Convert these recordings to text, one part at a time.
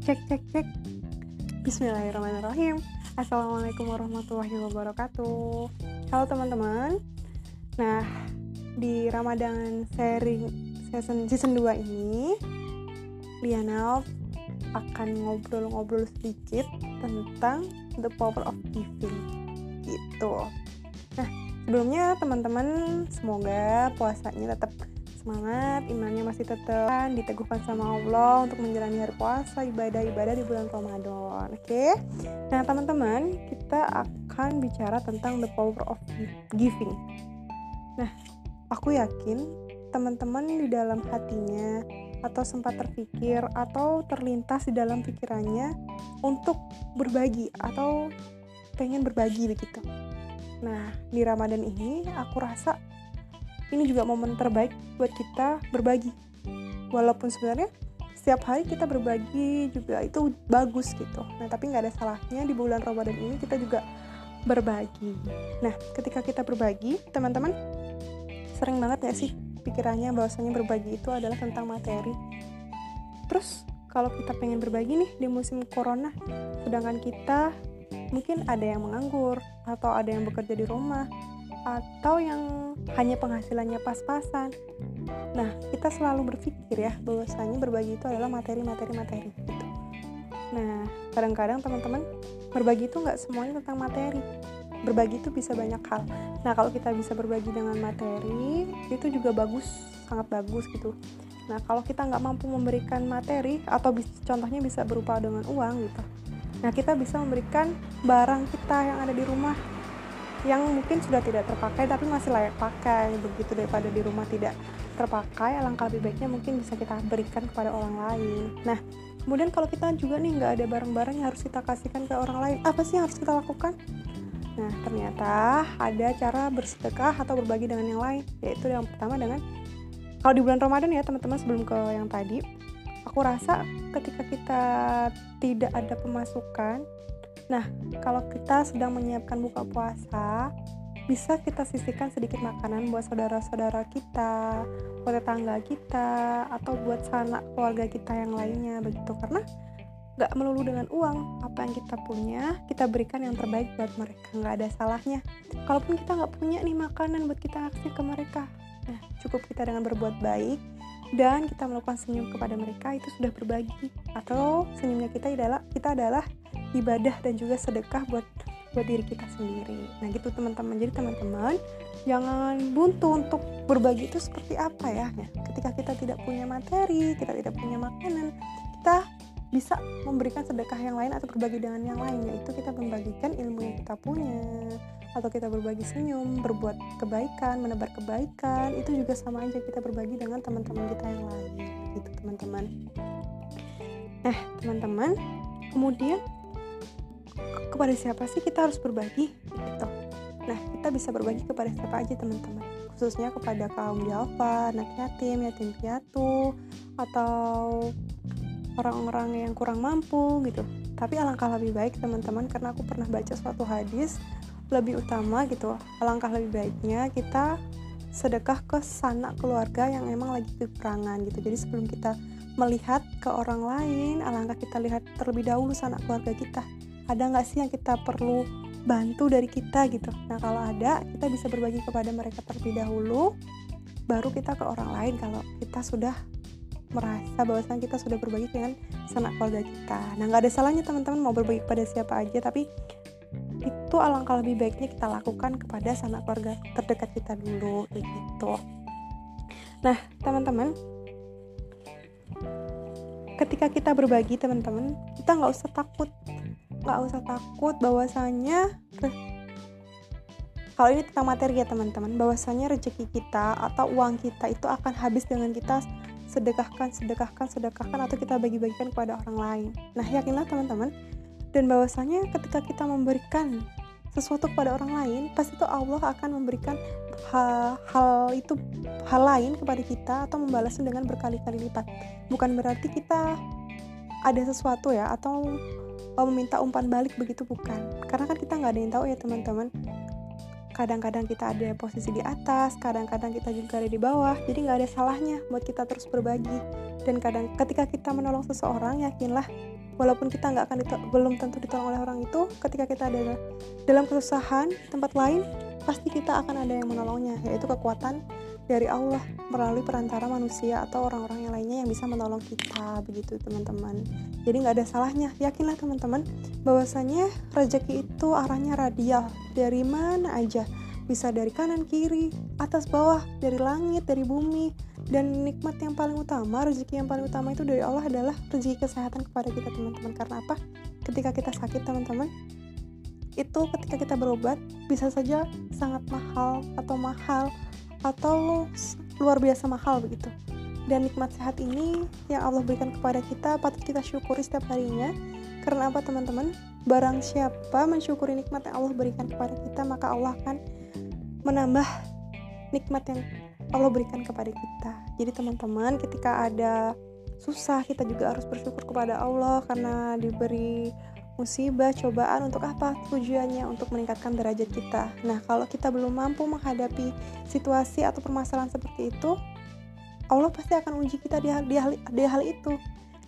cek cek cek. Bismillahirrahmanirrahim. Assalamualaikum warahmatullahi wabarakatuh. Halo teman-teman. Nah di Ramadan sharing season, season 2 ini Liana akan ngobrol-ngobrol sedikit tentang the power of giving. Gitu. Nah sebelumnya teman-teman semoga puasanya tetap semangat, imannya masih tetap diteguhkan sama Allah untuk menjalani hari puasa, ibadah-ibadah di bulan Ramadan. Oke. Okay? Nah, teman-teman, kita akan bicara tentang the power of giving. Nah, aku yakin teman-teman di dalam hatinya atau sempat terpikir atau terlintas di dalam pikirannya untuk berbagi atau pengen berbagi begitu. Nah, di Ramadan ini aku rasa ini juga momen terbaik buat kita berbagi. Walaupun sebenarnya setiap hari kita berbagi juga itu bagus gitu. Nah tapi nggak ada salahnya di bulan Ramadan ini kita juga berbagi. Nah ketika kita berbagi teman-teman sering banget gak sih pikirannya bahwasanya berbagi itu adalah tentang materi? Terus kalau kita pengen berbagi nih di musim corona sedangkan kita mungkin ada yang menganggur atau ada yang bekerja di rumah atau yang hanya penghasilannya pas-pasan. Nah, kita selalu berpikir ya bahwasanya berbagi itu adalah materi-materi materi gitu. Nah, kadang-kadang teman-teman berbagi itu nggak semuanya tentang materi. Berbagi itu bisa banyak hal. Nah, kalau kita bisa berbagi dengan materi, itu juga bagus, sangat bagus gitu. Nah, kalau kita nggak mampu memberikan materi atau bis, contohnya bisa berupa dengan uang gitu. Nah, kita bisa memberikan barang kita yang ada di rumah yang mungkin sudah tidak terpakai tapi masih layak pakai. Begitu daripada di rumah tidak terpakai alangkah lebih baiknya mungkin bisa kita berikan kepada orang lain. Nah kemudian kalau kita juga nih nggak ada barang-barang yang harus kita kasihkan ke orang lain apa sih yang harus kita lakukan? Nah ternyata ada cara bersedekah atau berbagi dengan yang lain yaitu yang pertama dengan kalau di bulan Ramadan ya teman-teman sebelum ke yang tadi aku rasa ketika kita tidak ada pemasukan Nah, kalau kita sedang menyiapkan buka puasa, bisa kita sisihkan sedikit makanan buat saudara-saudara kita, buat tetangga kita, atau buat sanak keluarga kita yang lainnya begitu. Karena nggak melulu dengan uang, apa yang kita punya, kita berikan yang terbaik buat mereka, nggak ada salahnya. Kalaupun kita nggak punya nih makanan buat kita kasih ke mereka, nah cukup kita dengan berbuat baik, dan kita melakukan senyum kepada mereka itu sudah berbagi atau senyumnya kita adalah kita adalah ibadah dan juga sedekah buat buat diri kita sendiri. Nah gitu teman-teman. Jadi teman-teman jangan buntu untuk berbagi itu seperti apa ya. ya. Ketika kita tidak punya materi, kita tidak punya makanan, kita bisa memberikan sedekah yang lain atau berbagi dengan yang lain yaitu kita membagikan ilmu yang kita punya atau kita berbagi senyum, berbuat kebaikan, menebar kebaikan itu juga sama aja kita berbagi dengan teman-teman kita yang lain gitu teman-teman. Nah teman-teman kemudian kepada siapa sih kita harus berbagi gitu. Nah kita bisa berbagi kepada siapa aja teman-teman. Khususnya kepada kaum duafa, anak yatim, yatim piatu atau orang-orang yang kurang mampu gitu. Tapi alangkah lebih baik teman-teman karena aku pernah baca suatu hadis lebih utama gitu. Alangkah lebih baiknya kita sedekah ke sanak keluarga yang emang lagi kekurangan gitu. Jadi sebelum kita melihat ke orang lain alangkah kita lihat terlebih dahulu sanak keluarga kita ada nggak sih yang kita perlu bantu dari kita gitu? Nah kalau ada kita bisa berbagi kepada mereka terlebih dahulu baru kita ke orang lain kalau kita sudah merasa bahwasan kita sudah berbagi dengan sanak keluarga kita. Nah nggak ada salahnya teman-teman mau berbagi kepada siapa aja tapi itu alangkah lebih baiknya kita lakukan kepada sanak keluarga terdekat kita dulu gitu. Nah teman-teman ketika kita berbagi teman-teman kita nggak usah takut nggak usah takut bahwasanya kalau ini tentang materi ya teman-teman. Bahwasanya rezeki kita atau uang kita itu akan habis dengan kita sedekahkan sedekahkan sedekahkan atau kita bagi-bagikan kepada orang lain. Nah yakinlah teman-teman. Dan bahwasanya ketika kita memberikan sesuatu kepada orang lain pasti itu Allah akan memberikan hal, hal itu hal lain kepada kita atau membalasnya dengan berkali-kali lipat. Bukan berarti kita ada sesuatu ya atau oh, meminta umpan balik begitu? Bukan. Karena kan kita nggak ada yang tahu ya teman-teman. Kadang-kadang kita ada posisi di atas kadang-kadang kita juga ada di bawah. Jadi nggak ada salahnya buat kita terus berbagi. Dan kadang ketika kita menolong seseorang yakinlah walaupun kita nggak akan belum tentu ditolong oleh orang itu ketika kita ada dalam kesusahan tempat lain pasti kita akan ada yang menolongnya yaitu kekuatan dari Allah melalui perantara manusia atau orang-orang yang lainnya yang bisa menolong kita begitu teman-teman. Jadi nggak ada salahnya. Yakinlah teman-teman bahwasanya rezeki itu arahnya radial. Dari mana aja. Bisa dari kanan kiri atas bawah dari langit dari bumi. Dan nikmat yang paling utama rezeki yang paling utama itu dari Allah adalah rezeki kesehatan kepada kita teman-teman. Karena apa? Ketika kita sakit teman-teman itu ketika kita berobat bisa saja sangat mahal atau mahal atau luar biasa mahal begitu. Dan nikmat sehat ini yang Allah berikan kepada kita patut kita syukuri setiap harinya. Karena apa teman-teman? Barang siapa mensyukuri nikmat yang Allah berikan kepada kita maka Allah akan menambah nikmat yang Allah berikan kepada kita. Jadi teman-teman ketika ada susah kita juga harus bersyukur kepada Allah karena diberi musibah, cobaan untuk apa? Tujuannya untuk meningkatkan derajat kita. Nah, kalau kita belum mampu menghadapi situasi atau permasalahan seperti itu, Allah pasti akan uji kita di hal, di hal, di hal itu.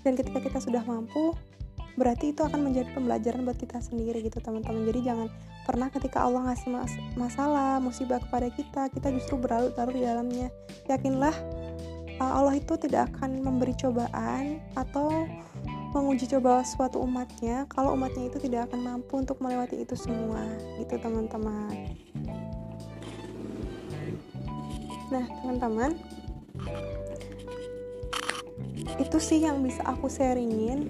Dan ketika kita sudah mampu, berarti itu akan menjadi pembelajaran buat kita sendiri gitu teman-teman. Jadi jangan pernah ketika Allah ngasih mas masalah, musibah kepada kita, kita justru berlarut-larut di dalamnya. Yakinlah Allah itu tidak akan memberi cobaan atau menguji coba suatu umatnya kalau umatnya itu tidak akan mampu untuk melewati itu semua. Gitu teman-teman. Nah teman-teman. Itu sih yang bisa aku sharingin.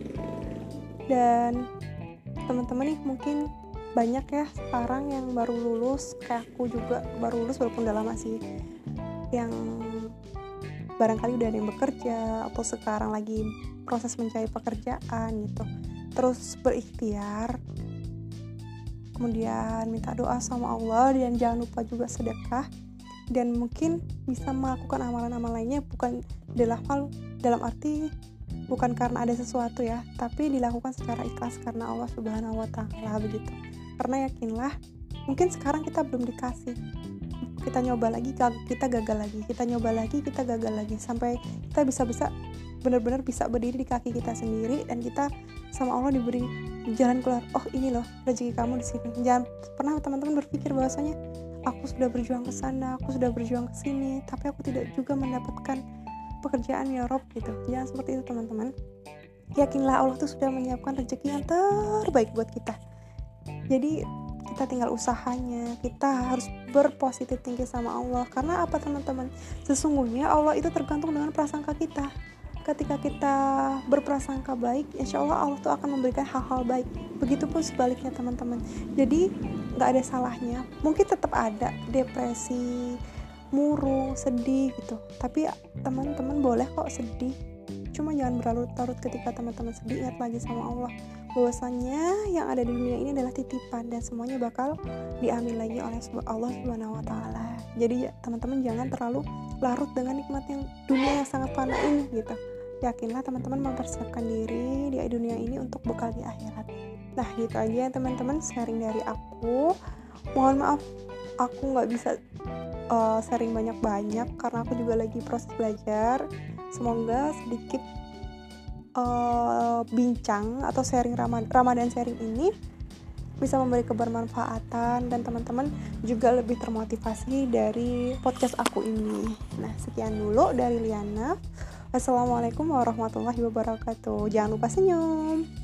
Dan teman-teman nih mungkin banyak ya sekarang yang baru lulus. Kayak aku juga baru lulus walaupun udah lama sih. Yang barangkali udah ada yang bekerja atau sekarang lagi proses mencari pekerjaan gitu. Terus berikhtiar kemudian minta doa sama Allah dan jangan lupa juga sedekah dan mungkin bisa melakukan amalan-amalan lainnya bukan dalam hal dalam arti bukan karena ada sesuatu ya tapi dilakukan secara ikhlas karena Allah Subhanahu wa taala begitu. Karena yakinlah mungkin sekarang kita belum dikasih kita nyoba lagi kita gagal lagi. Kita nyoba lagi kita gagal lagi. Sampai kita bisa bisa benar-benar bisa berdiri di kaki kita sendiri dan kita sama Allah diberi jalan keluar. Oh ini loh rezeki kamu di sini. Jangan pernah teman-teman berpikir bahwasanya aku sudah berjuang ke sana aku sudah berjuang ke sini tapi aku tidak juga mendapatkan pekerjaan ya Rob gitu. Jangan seperti itu teman-teman. Yakinlah Allah tuh sudah menyiapkan rezeki yang terbaik buat kita. Jadi kita tinggal usahanya. Kita harus berpositif tinggi sama Allah. Karena apa teman-teman? Sesungguhnya Allah itu tergantung dengan prasangka kita. Ketika kita berprasangka baik insya Allah Allah tuh akan memberikan hal-hal baik. Begitupun sebaliknya teman-teman. Jadi nggak ada salahnya. Mungkin tetap ada depresi murung sedih gitu. Tapi teman-teman boleh kok sedih. Cuma jangan berlarut-larut ketika teman-teman sedih ingat lagi sama Allah bahwasanya yang ada di dunia ini adalah titipan dan semuanya bakal diambil lagi oleh Allah Subhanahu wa taala. Jadi teman-teman jangan terlalu larut dengan nikmat yang dunia yang sangat fana ini gitu. Yakinlah teman-teman mempersiapkan diri di dunia ini untuk bekal di akhirat. Nah gitu aja ya teman-teman sharing dari aku. Mohon maaf aku nggak bisa uh, sharing banyak-banyak karena aku juga lagi proses belajar. Semoga sedikit uh, bincang atau sharing Ramadan sharing ini bisa memberi kebermanfaatan dan teman-teman juga lebih termotivasi dari podcast aku ini. Nah, sekian dulu dari Liana. Assalamualaikum warahmatullahi wabarakatuh. Jangan lupa senyum.